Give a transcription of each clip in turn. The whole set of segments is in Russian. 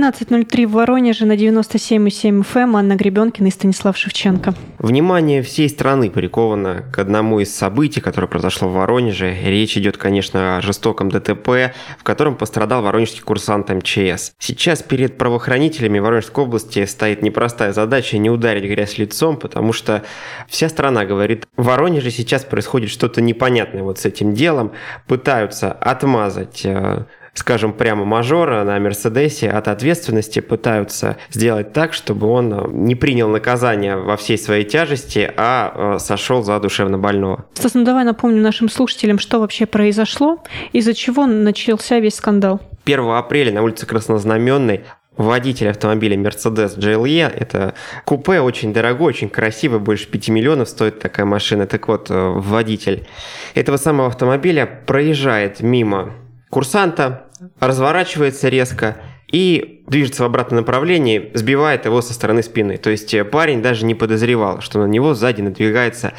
13.03 в Воронеже на 97,7 FM эм. Анна Гребенкина и Станислав Шевченко. Внимание всей страны приковано к одному из событий, которое произошло в Воронеже. Речь идет, конечно, о жестоком ДТП, в котором пострадал воронежский курсант МЧС. Сейчас перед правоохранителями Воронежской области стоит непростая задача не ударить грязь лицом, потому что вся страна говорит, в Воронеже сейчас происходит что-то непонятное вот с этим делом, пытаются отмазать э, скажем, прямо мажора на Мерседесе от ответственности пытаются сделать так, чтобы он э, не принял наказание во всей своей тяжести, а э, сошел за душевно больного. Стас, ну давай напомню нашим слушателям, что вообще произошло, из-за чего начался весь скандал. 1 апреля на улице Краснознаменной водитель автомобиля Mercedes GLE. Это купе очень дорогой, очень красивый, больше 5 миллионов стоит такая машина. Так вот, э, водитель этого самого автомобиля проезжает мимо курсанта, разворачивается резко и движется в обратном направлении, сбивает его со стороны спины. То есть э, парень даже не подозревал, что на него сзади надвигается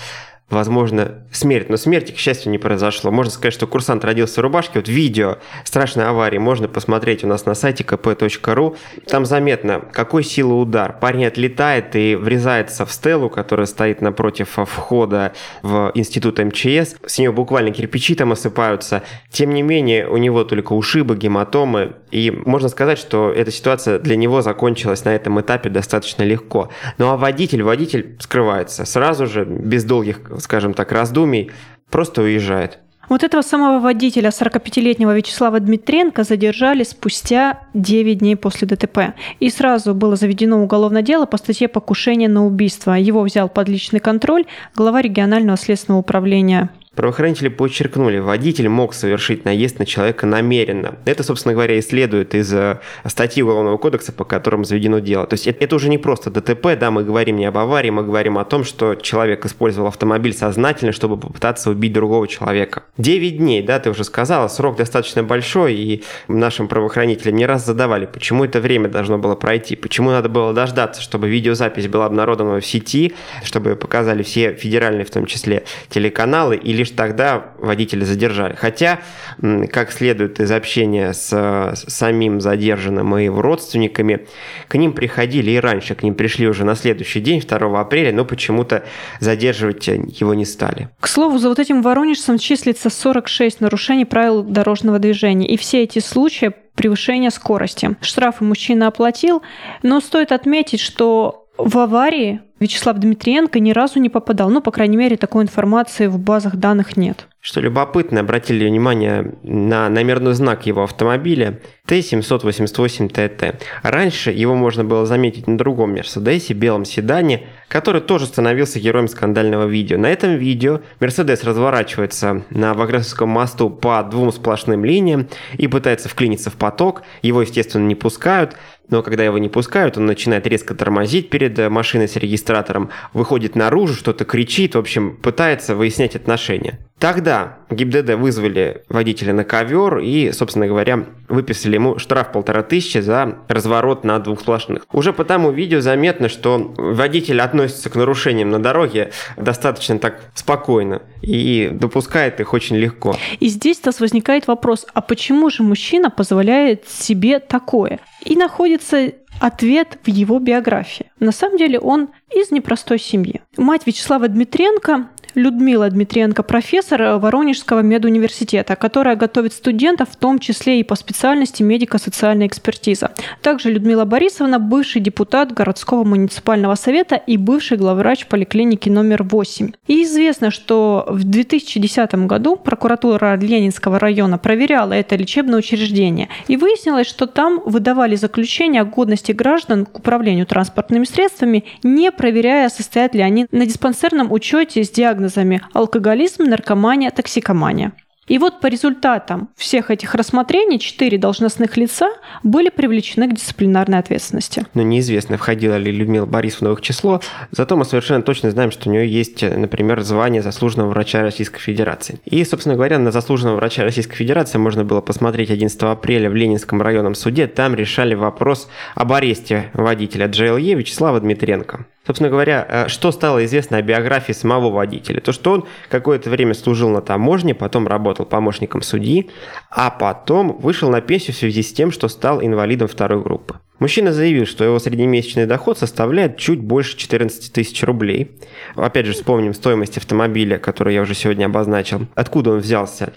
возможно, смерть. Но смерти, к счастью, не произошло. Можно сказать, что курсант родился в рубашке. Вот видео страшной аварии можно посмотреть у нас на сайте kp.ru. Там заметно, какой силы удар. Парень отлетает и врезается в стелу, которая стоит напротив входа в институт МЧС. С нее буквально кирпичи там осыпаются. Тем не менее, у него только ушибы, гематомы. И можно сказать, что эта ситуация для него закончилась на этом этапе достаточно легко. Ну а водитель, водитель скрывается сразу же, без долгих скажем так, раздумий, просто уезжает. Вот этого самого водителя, 45-летнего Вячеслава Дмитренко, задержали спустя 9 дней после ДТП. И сразу было заведено уголовное дело по статье покушения на убийство. Его взял под личный контроль глава регионального следственного управления Правоохранители подчеркнули, водитель мог совершить наезд на человека намеренно. Это, собственно говоря, и следует из э, статьи Уголовного кодекса, по которым заведено дело. То есть это, это уже не просто ДТП, да, мы говорим не об аварии, мы говорим о том, что человек использовал автомобиль сознательно, чтобы попытаться убить другого человека. 9 дней, да, ты уже сказала, срок достаточно большой, и нашим правоохранителям не раз задавали, почему это время должно было пройти, почему надо было дождаться, чтобы видеозапись была обнародована в сети, чтобы показали все федеральные, в том числе, телеканалы, или лишь тогда водителя задержали. Хотя, как следует из общения с, самим задержанным и его родственниками, к ним приходили и раньше, к ним пришли уже на следующий день, 2 апреля, но почему-то задерживать его не стали. К слову, за вот этим воронежцем числится 46 нарушений правил дорожного движения. И все эти случаи превышения скорости. Штрафы мужчина оплатил, но стоит отметить, что в аварии Вячеслав Дмитриенко ни разу не попадал. Ну, по крайней мере, такой информации в базах данных нет. Что любопытно, обратили внимание на номерной знак его автомобиля Т-788ТТ. Раньше его можно было заметить на другом Мерседесе, белом седане, который тоже становился героем скандального видео. На этом видео Мерседес разворачивается на Вагресовском мосту по двум сплошным линиям и пытается вклиниться в поток. Его, естественно, не пускают, но когда его не пускают, он начинает резко тормозить перед машиной с регистратором, выходит наружу, что-то кричит, в общем, пытается выяснять отношения. Тогда ГИБДД вызвали водителя на ковер и, собственно говоря, выписали ему штраф полтора тысячи за разворот на двух сплошных. Уже по тому видео заметно, что водитель относится к нарушениям на дороге достаточно так спокойно и допускает их очень легко. И здесь у нас возникает вопрос, а почему же мужчина позволяет себе такое? И находится ответ в его биографии. На самом деле он из непростой семьи. Мать Вячеслава Дмитренко Людмила Дмитриенко, профессор Воронежского медуниверситета, которая готовит студентов, в том числе и по специальности медико-социальная экспертиза. Также Людмила Борисовна, бывший депутат городского муниципального совета и бывший главврач поликлиники номер 8. И известно, что в 2010 году прокуратура Ленинского района проверяла это лечебное учреждение и выяснилось, что там выдавали заключение о годности граждан к управлению транспортными средствами, не проверяя, состоят ли они на диспансерном учете с диагнозом диагнозами алкоголизм, наркомания, токсикомания. И вот по результатам всех этих рассмотрений четыре должностных лица были привлечены к дисциплинарной ответственности. Но неизвестно, входила ли Людмила Борисовна в их число, зато мы совершенно точно знаем, что у нее есть, например, звание заслуженного врача Российской Федерации. И, собственно говоря, на заслуженного врача Российской Федерации можно было посмотреть 11 апреля в Ленинском районном суде. Там решали вопрос об аресте водителя GLE Вячеслава Дмитренко. Собственно говоря, э, что стало известно о биографии самого водителя? То, что он какое-то время служил на таможне, потом работал помощником судьи, а потом вышел на пенсию в связи с тем, что стал инвалидом второй группы. Мужчина заявил, что его среднемесячный доход составляет чуть больше 14 тысяч рублей. Опять же, вспомним стоимость автомобиля, который я уже сегодня обозначил. Откуда он взялся?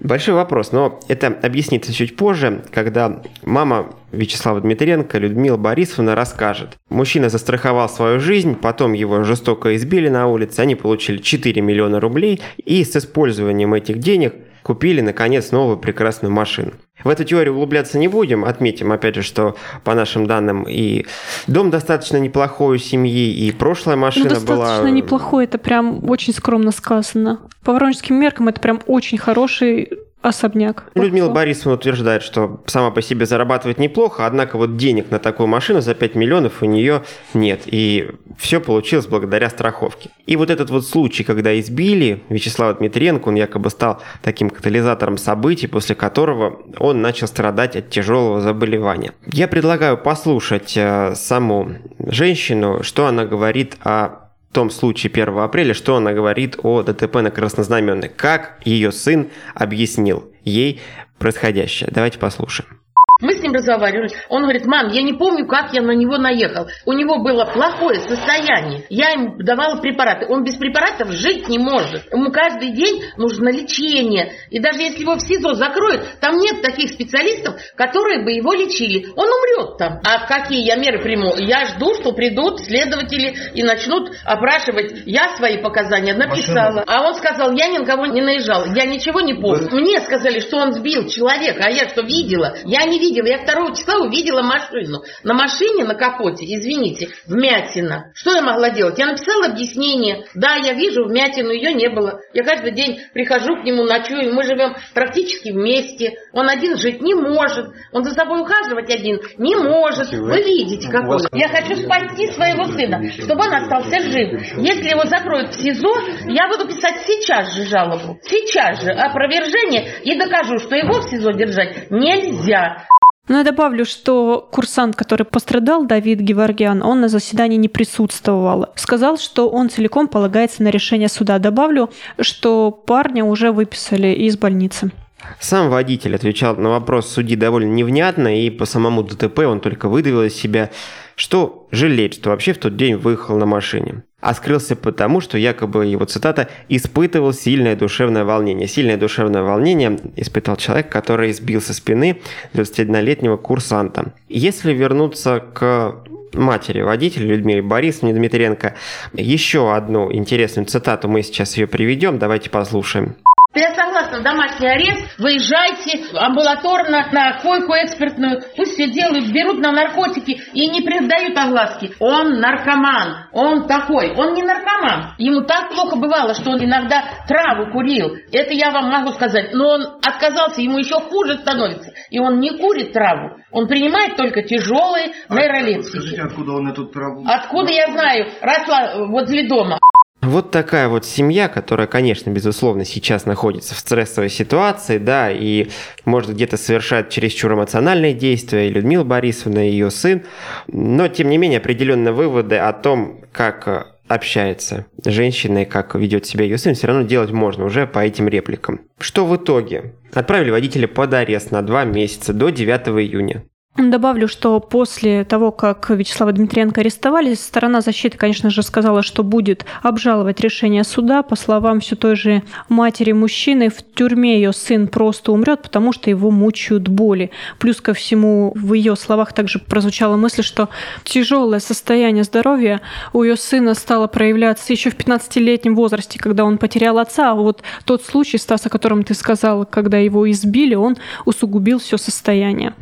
Большой вопрос, но это объяснится чуть позже, когда мама Вячеслава Дмитренко, Людмила Борисовна расскажет. Мужчина застраховал свою жизнь, потом его жестоко избили на улице, они получили 4 миллиона рублей, и с использованием этих денег купили, наконец, новую прекрасную машину. В эту теорию углубляться не будем. Отметим, опять же, что по нашим данным и дом достаточно неплохой у семьи, и прошлая машина ну, достаточно была... достаточно неплохой, это прям очень скромно сказано. По воронежским меркам это прям очень хороший особняк. Людмила Борисовна утверждает, что сама по себе зарабатывает неплохо, однако вот денег на такую машину за 5 миллионов у нее нет. И все получилось благодаря страховке. И вот этот вот случай, когда избили Вячеслава Дмитриенко, он якобы стал таким катализатором событий, после которого он начал страдать от тяжелого заболевания. Я предлагаю послушать э, саму женщину, что она говорит о том случае 1 апреля, что она говорит о ДТП на Краснознаменной, как ее сын объяснил ей происходящее. Давайте послушаем. Мы с ним разговаривали. Он говорит, мам, я не помню, как я на него наехал. У него было плохое состояние. Я ему давала препараты. Он без препаратов жить не может. Ему каждый день нужно лечение. И даже если его в СИЗО закроют, там нет таких специалистов, которые бы его лечили. Он умрет там. А какие я меры приму? Я жду, что придут следователи и начнут опрашивать. Я свои показания написала. Машина. А он сказал, я ни на кого не наезжал. Я ничего не помню. Мне сказали, что он сбил человека, а я что видела? Я не видела видела, я 2 числа увидела машину. На машине, на капоте, извините, вмятина. Что я могла делать? Я написала объяснение. Да, я вижу вмятину, ее не было. Я каждый день прихожу к нему, ночую, мы живем практически вместе. Он один жить не может. Он за собой ухаживать один не может. Вы видите, какой. Я хочу спасти своего сына, чтобы он остался жив. Если его закроют в СИЗО, я буду писать сейчас же жалобу. Сейчас же опровержение и докажу, что его в СИЗО держать нельзя. Но я добавлю, что курсант, который пострадал, Давид Геворгян, он на заседании не присутствовал. Сказал, что он целиком полагается на решение суда. Добавлю, что парня уже выписали из больницы. Сам водитель отвечал на вопрос судьи довольно невнятно, и по самому ДТП он только выдавил из себя, что жалеет, что вообще в тот день выехал на машине а скрылся потому, что якобы его цитата «испытывал сильное душевное волнение». Сильное душевное волнение испытал человек, который сбил со спины 21-летнего курсанта. Если вернуться к матери водителя Людмиле Борисовне Дмитренко, еще одну интересную цитату мы сейчас ее приведем, давайте послушаем. Я согласна, домашний арест, выезжайте амбулаторно на койку экспертную, пусть все делают, берут на наркотики и не придают огласки. Он наркоман, он такой, он не наркоман. Ему так плохо бывало, что он иногда траву курил. Это я вам могу сказать. Но он отказался, ему еще хуже становится. И он не курит траву. Он принимает только тяжелые а нейролептики. Скажите, откуда он эту траву? Откуда я знаю? Росла возле дома. Вот такая вот семья, которая, конечно, безусловно, сейчас находится в стрессовой ситуации, да, и может где-то совершать чересчур эмоциональные действия, и Людмила Борисовна, и ее сын, но, тем не менее, определенные выводы о том, как общается женщина и как ведет себя ее сын, все равно делать можно уже по этим репликам. Что в итоге? Отправили водителя под арест на два месяца до 9 июня. Добавлю, что после того, как Вячеслава Дмитриенко арестовали, сторона защиты, конечно же, сказала, что будет обжаловать решение суда. По словам все той же матери мужчины, в тюрьме ее сын просто умрет, потому что его мучают боли. Плюс ко всему, в ее словах также прозвучала мысль, что тяжелое состояние здоровья у ее сына стало проявляться еще в 15-летнем возрасте, когда он потерял отца. А вот тот случай, Стас, о котором ты сказал, когда его избили, он усугубил все состояние.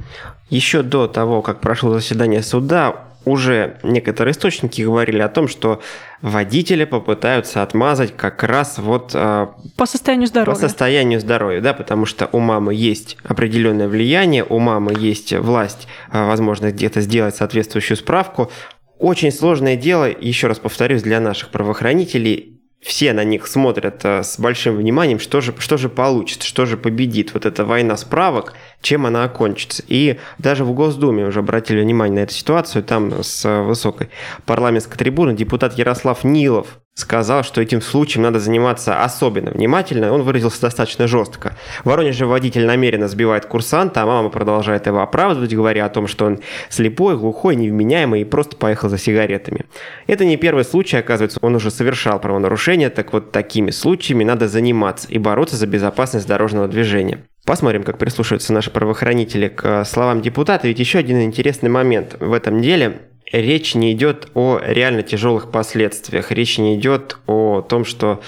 Еще до того, как прошло заседание суда, уже некоторые источники говорили о том, что водители попытаются отмазать как раз вот э, по состоянию здоровья. По состоянию здоровья, да, потому что у мамы есть определенное влияние, у мамы есть власть, э, возможно, где-то сделать соответствующую справку. Очень сложное дело, еще раз повторюсь, для наших правоохранителей все на них смотрят э, с большим вниманием, что же, что же получится, что же победит. Вот эта война справок, чем она окончится. И даже в Госдуме уже обратили внимание на эту ситуацию, там с высокой парламентской трибуны депутат Ярослав Нилов сказал, что этим случаем надо заниматься особенно внимательно. Он выразился достаточно жестко. В Воронеже водитель намеренно сбивает курсанта, а мама продолжает его оправдывать, говоря о том, что он слепой, глухой, невменяемый и просто поехал за сигаретами. Это не первый случай, оказывается, он уже совершал правонарушение, так вот такими случаями надо заниматься и бороться за безопасность дорожного движения. Посмотрим, как прислушиваются наши правоохранители к словам депутата. Ведь еще один интересный момент в этом деле речь не идет о реально тяжелых последствиях. Речь не идет о том, что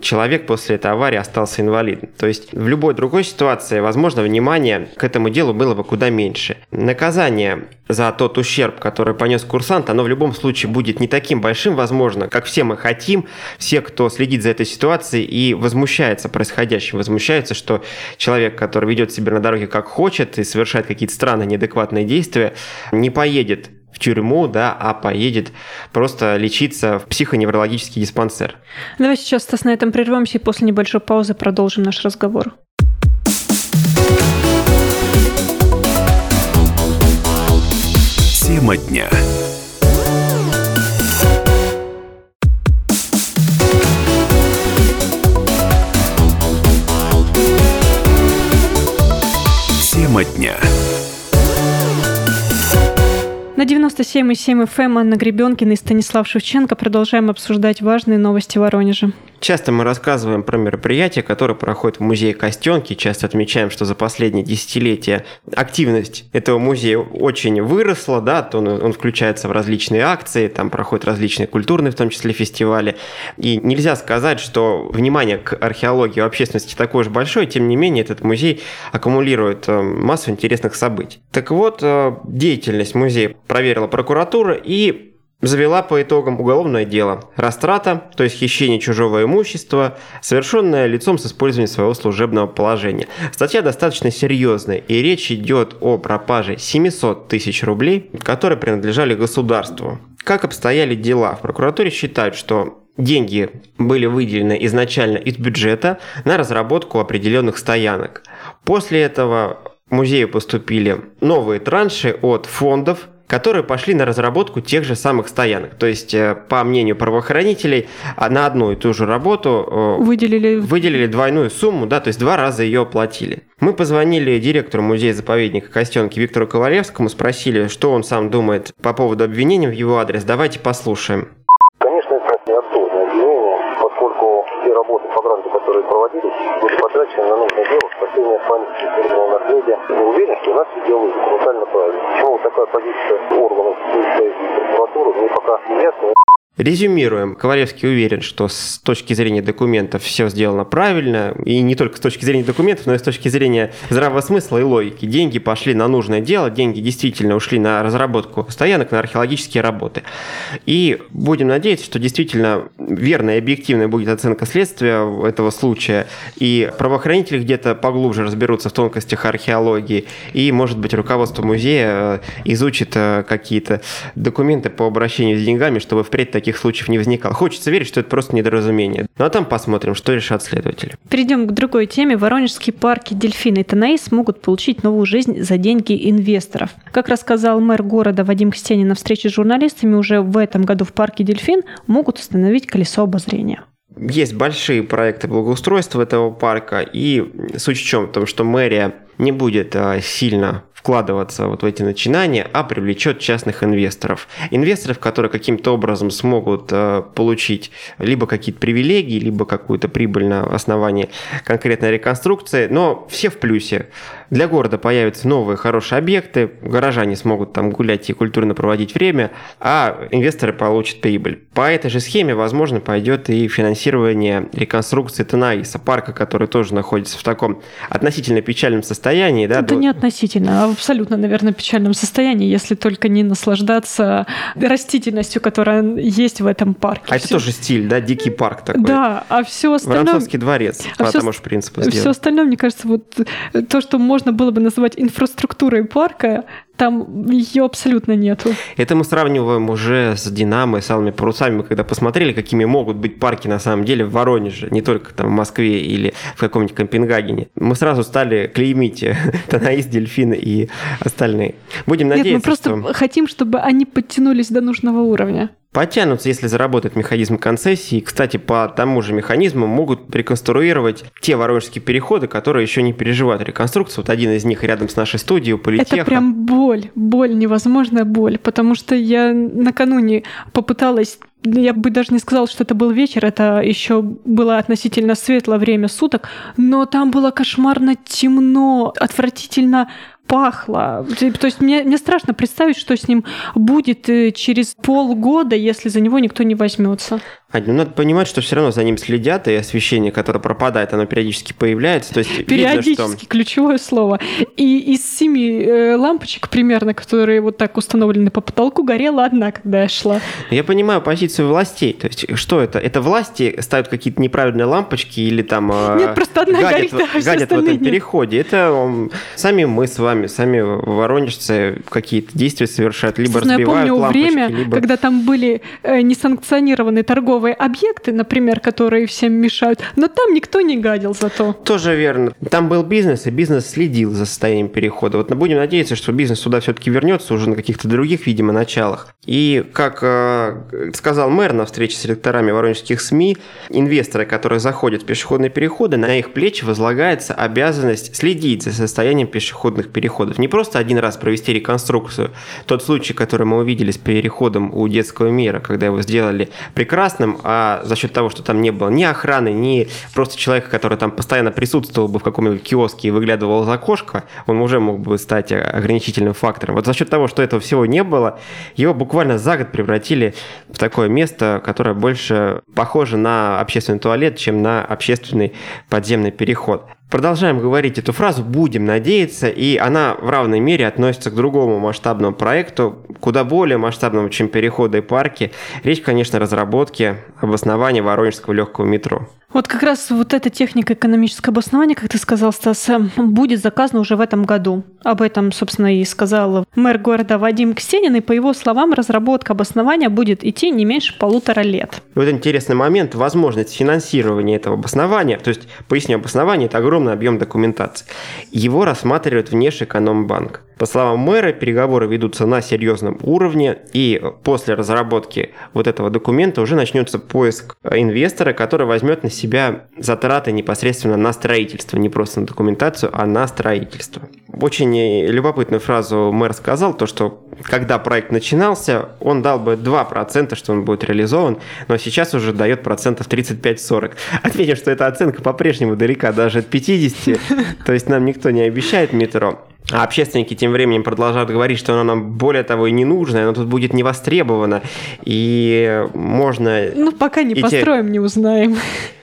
человек после этой аварии остался инвалидом. То есть в любой другой ситуации, возможно, внимание к этому делу было бы куда меньше. Наказание за тот ущерб, который понес курсант, оно в любом случае будет не таким большим, возможно, как все мы хотим, все, кто следит за этой ситуацией и возмущается происходящим, возмущается, что человек, который ведет себя на дороге как хочет и совершает какие-то странные, неадекватные действия, не поедет тюрьму, да, а поедет просто лечиться в психоневрологический диспансер. Давай сейчас, Стас, на этом прервемся и после небольшой паузы продолжим наш разговор. Тема дня. Тема дня. На 97,7 FM Анна Гребенкина и Станислав Шевченко продолжаем обсуждать важные новости Воронежа. Часто мы рассказываем про мероприятия, которые проходят в музее Костенки. Часто отмечаем, что за последние десятилетия активность этого музея очень выросла, да, он, он включается в различные акции, там проходят различные культурные, в том числе фестивали. И нельзя сказать, что внимание к археологии в общественности такое же большое, тем не менее этот музей аккумулирует э, массу интересных событий. Так вот, э, деятельность музея проверила прокуратура и завела по итогам уголовное дело. Растрата, то есть хищение чужого имущества, совершенное лицом с использованием своего служебного положения. Статья достаточно серьезная, и речь идет о пропаже 700 тысяч рублей, которые принадлежали государству. Как обстояли дела? В прокуратуре считают, что деньги были выделены изначально из бюджета на разработку определенных стоянок. После этого музею поступили новые транши от фондов, которые пошли на разработку тех же самых стоянок. То есть, э, по мнению правоохранителей, а на одну и ту же работу э, выделили, выделили двойную сумму, да, то есть два раза ее оплатили. Мы позвонили директору музея-заповедника Костенки Виктору Ковалевскому, спросили, что он сам думает по поводу обвинений в его адрес. Давайте послушаем. Конечно, это неотложное обвинение, поскольку все работы по гранту, которые проводились, были потрачены на нужное дело спасение памяти культурного наследия. Мы уверены, что нас все делают документально правильно. Почему вот такая позиция органов прокуратуры, мне пока не ясно. Резюмируем. Ковалевский уверен, что с точки зрения документов все сделано правильно, и не только с точки зрения документов, но и с точки зрения здравого смысла и логики. Деньги пошли на нужное дело, деньги действительно ушли на разработку стоянок, на археологические работы. И будем надеяться, что действительно верная и объективная будет оценка следствия этого случая, и правоохранители где-то поглубже разберутся в тонкостях археологии, и, может быть, руководство музея э, изучит э, какие-то документы по обращению с деньгами, чтобы впредь таких случаев не возникало. Хочется верить, что это просто недоразумение. Ну а там посмотрим, что решат следователи. Перейдем к другой теме. Воронежские парки «Дельфин» и «Танаис» могут получить новую жизнь за деньги инвесторов. Как рассказал мэр города Вадим Кстенин на встрече с журналистами, уже в этом году в парке «Дельфин» могут установить колесо обозрения есть большие проекты благоустройства этого парка, и суть в чем? В том, что мэрия не будет а, сильно вкладываться вот в эти начинания, а привлечет частных инвесторов. Инвесторов, которые каким-то образом смогут э, получить либо какие-то привилегии, либо какую-то прибыль на основании конкретной реконструкции, но все в плюсе. Для города появятся новые хорошие объекты, горожане смогут там гулять и культурно проводить время, а инвесторы получат прибыль. По этой же схеме, возможно, пойдет и финансирование реконструкции Танаиса, парка, который тоже находится в таком относительно печальном состоянии. Да, Это до... не относительно, а в абсолютно, наверное, печальном состоянии, если только не наслаждаться растительностью, которая есть в этом парке. А все... это тоже стиль, да, дикий парк такой. Да, а все остальное... Воронцовский дворец, а по все... тому же принципу сделан. Все остальное, мне кажется, вот то, что можно можно было бы назвать инфраструктурой парка, там ее абсолютно нету. Это мы сравниваем уже с Динамо с Алыми парусами, когда посмотрели, какими могут быть парки на самом деле в Воронеже, не только там в Москве или в каком-нибудь Копенгагене. Мы сразу стали клеймить Танаис, Дельфины и остальные. Будем надеяться, Нет, мы просто что... хотим, чтобы они подтянулись до нужного уровня. Потянутся, если заработает механизм концессии. Кстати, по тому же механизму могут реконструировать те воронежские переходы, которые еще не переживают реконструкцию. Вот один из них рядом с нашей студией у Политеха. Это прям боль, боль, невозможная боль, потому что я накануне попыталась я бы даже не сказала, что это был вечер, это еще было относительно светлое время суток, но там было кошмарно темно, отвратительно пахло. То есть мне, мне страшно представить, что с ним будет э, через полгода, если за него никто не возьмется. А, ну, надо понимать, что все равно за ним следят, и освещение, которое пропадает, оно периодически появляется. То есть периодически, видно, что... ключевое слово. И из семи э, лампочек примерно, которые вот так установлены по потолку, горела одна, когда я шла. Я понимаю позицию властей. То есть что это? Это власти ставят какие-то неправильные лампочки или там... Э, нет, просто одна гадят, горит, а гадят в этом нет. переходе. Это сами мы с вами, сами воронежцы какие-то действия совершают. Либо разбивают я помню лампочки, время, либо... когда там были э, несанкционированные торговые новые объекты, например, которые всем мешают, но там никто не гадил зато. Тоже верно. Там был бизнес, и бизнес следил за состоянием перехода. Вот будем надеяться, что бизнес туда все-таки вернется уже на каких-то других, видимо, началах. И, как э, сказал мэр на встрече с электорами воронежских СМИ, инвесторы, которые заходят в пешеходные переходы, на их плечи возлагается обязанность следить за состоянием пешеходных переходов. Не просто один раз провести реконструкцию. Тот случай, который мы увидели с переходом у детского мира, когда его сделали прекрасным, огромным, а за счет того, что там не было ни охраны, ни просто человека, который там постоянно присутствовал бы в каком-нибудь киоске и выглядывал за окошко, он уже мог бы стать ограничительным фактором. Вот за счет того, что этого всего не было, его буквально за год превратили в такое место, которое больше похоже на общественный туалет, чем на общественный подземный переход. Продолжаем говорить эту фразу «будем надеяться», и она в равной мере относится к другому масштабному проекту, куда более масштабному, чем переходы и парки. Речь, конечно, о разработке обоснования Воронежского легкого метро. Вот как раз вот эта техника экономического обоснования, как ты сказал, Стас, будет заказана уже в этом году. Об этом, собственно, и сказал мэр города Вадим Ксенин, и по его словам, разработка обоснования будет идти не меньше полутора лет. И вот интересный момент, возможность финансирования этого обоснования, то есть, поясню, обоснование – это огромный объем документации. Его рассматривает внешэкономбанк. По словам мэра, переговоры ведутся на серьезном уровне, и после разработки вот этого документа уже начнется поиск инвестора, который возьмет на себя затраты непосредственно на строительство, не просто на документацию, а на строительство. Очень любопытную фразу мэр сказал, то что когда проект начинался, он дал бы 2%, что он будет реализован, но сейчас уже дает процентов 35-40. Отметим, что эта оценка по-прежнему далека даже от 50, то есть нам никто не обещает метро. А общественники тем временем продолжают говорить, что оно нам более того и не нужно, оно тут будет не востребовано, и можно... Ну, пока не эти... построим, не узнаем.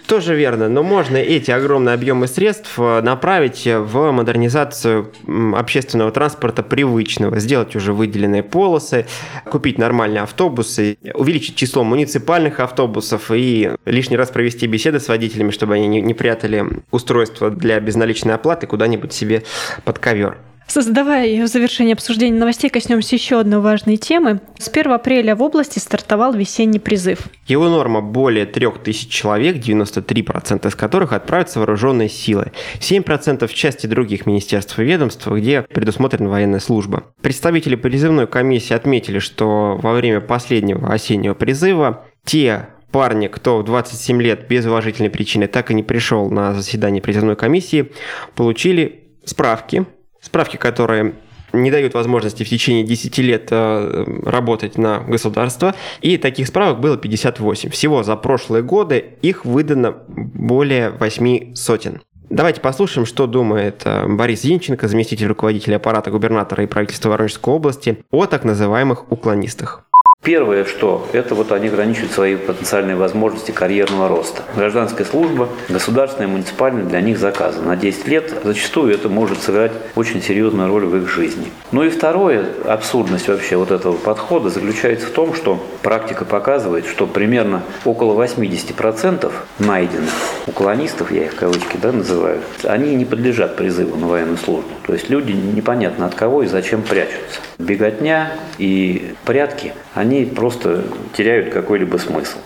Тоже верно, но можно эти огромные объемы средств э, направить в модернизацию общественного транспорта привычного, сделать уже выделенные полосы, купить нормальные автобусы, увеличить число муниципальных автобусов и лишний раз провести беседы с водителями, чтобы они не прятали устройство для безналичной оплаты куда-нибудь себе под ковер. Создавая в завершении обсуждения новостей коснемся еще одной важной темы. С 1 апреля в области стартовал весенний призыв. Его норма более 3000 человек, 93% из которых отправятся вооруженные силы, 7% в части других министерств и ведомств, где предусмотрена военная служба. Представители призывной комиссии отметили, что во время последнего осеннего призыва те парни, кто в 27 лет без уважительной причины так и не пришел на заседание призывной комиссии, получили справки Справки, которые не дают возможности в течение 10 лет э, работать на государство. И таких справок было 58. Всего за прошлые годы их выдано более 8 сотен. Давайте послушаем, что думает э, Борис Зинченко, заместитель руководителя аппарата губернатора и правительства Воронежской области, о так называемых уклонистах. Первое, что это вот они ограничивают свои потенциальные возможности карьерного роста. Гражданская служба, государственная, муниципальная для них заказана. На 10 лет зачастую это может сыграть очень серьезную роль в их жизни. Ну и второе, абсурдность вообще вот этого подхода заключается в том, что практика показывает, что примерно около 80% найденных уклонистов, я их кавычки да, называю, они не подлежат призыву на военную службу. То есть люди непонятно от кого и зачем прячутся. Беготня и прятки, они просто теряют какой-либо смысл.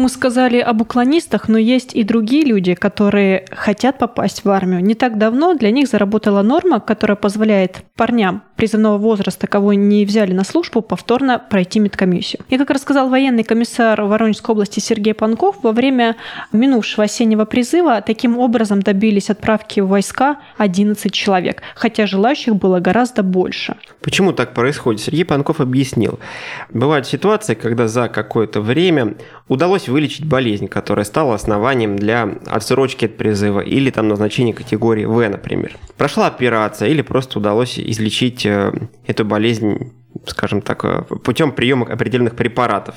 Мы сказали об уклонистах, но есть и другие люди, которые хотят попасть в армию. Не так давно для них заработала норма, которая позволяет парням призывного возраста, кого не взяли на службу, повторно пройти медкомиссию. И как рассказал военный комиссар Воронежской области Сергей Панков, во время минувшего осеннего призыва таким образом добились отправки в войска 11 человек, хотя желающих было гораздо больше. Почему так происходит? Сергей Панков объяснил. Бывают ситуации, когда за какое-то время удалось вылечить болезнь, которая стала основанием для отсрочки от призыва или там назначения категории В, например. Прошла операция или просто удалось излечить э, эту болезнь скажем так, э, путем приема определенных препаратов.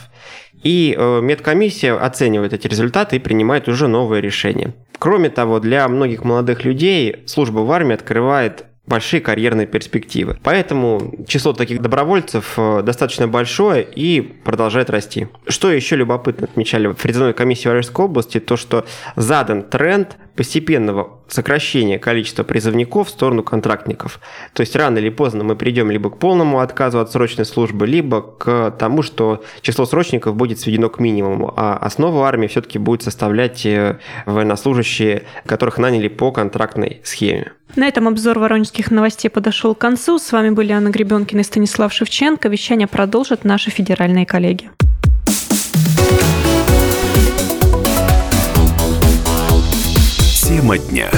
И э, медкомиссия оценивает эти результаты и принимает уже новое решение. Кроме того, для многих молодых людей служба в армии открывает большие карьерные перспективы. Поэтому число таких добровольцев э, достаточно большое и продолжает расти. Что еще любопытно отмечали в призывной комиссии Воронежской области, то что задан тренд постепенного сокращения количества призывников в сторону контрактников. То есть рано или поздно мы придем либо к полному отказу от срочной службы, либо к тому, что число срочников будет сведено к минимуму, а основу армии все-таки будет составлять э, военнослужащие, которых наняли по контрактной схеме. На этом обзор воронежских новостей подошел к концу. С вами были Анна Гребенкина и Станислав Шевченко. Вещание продолжат наши федеральные коллеги. Тема дня.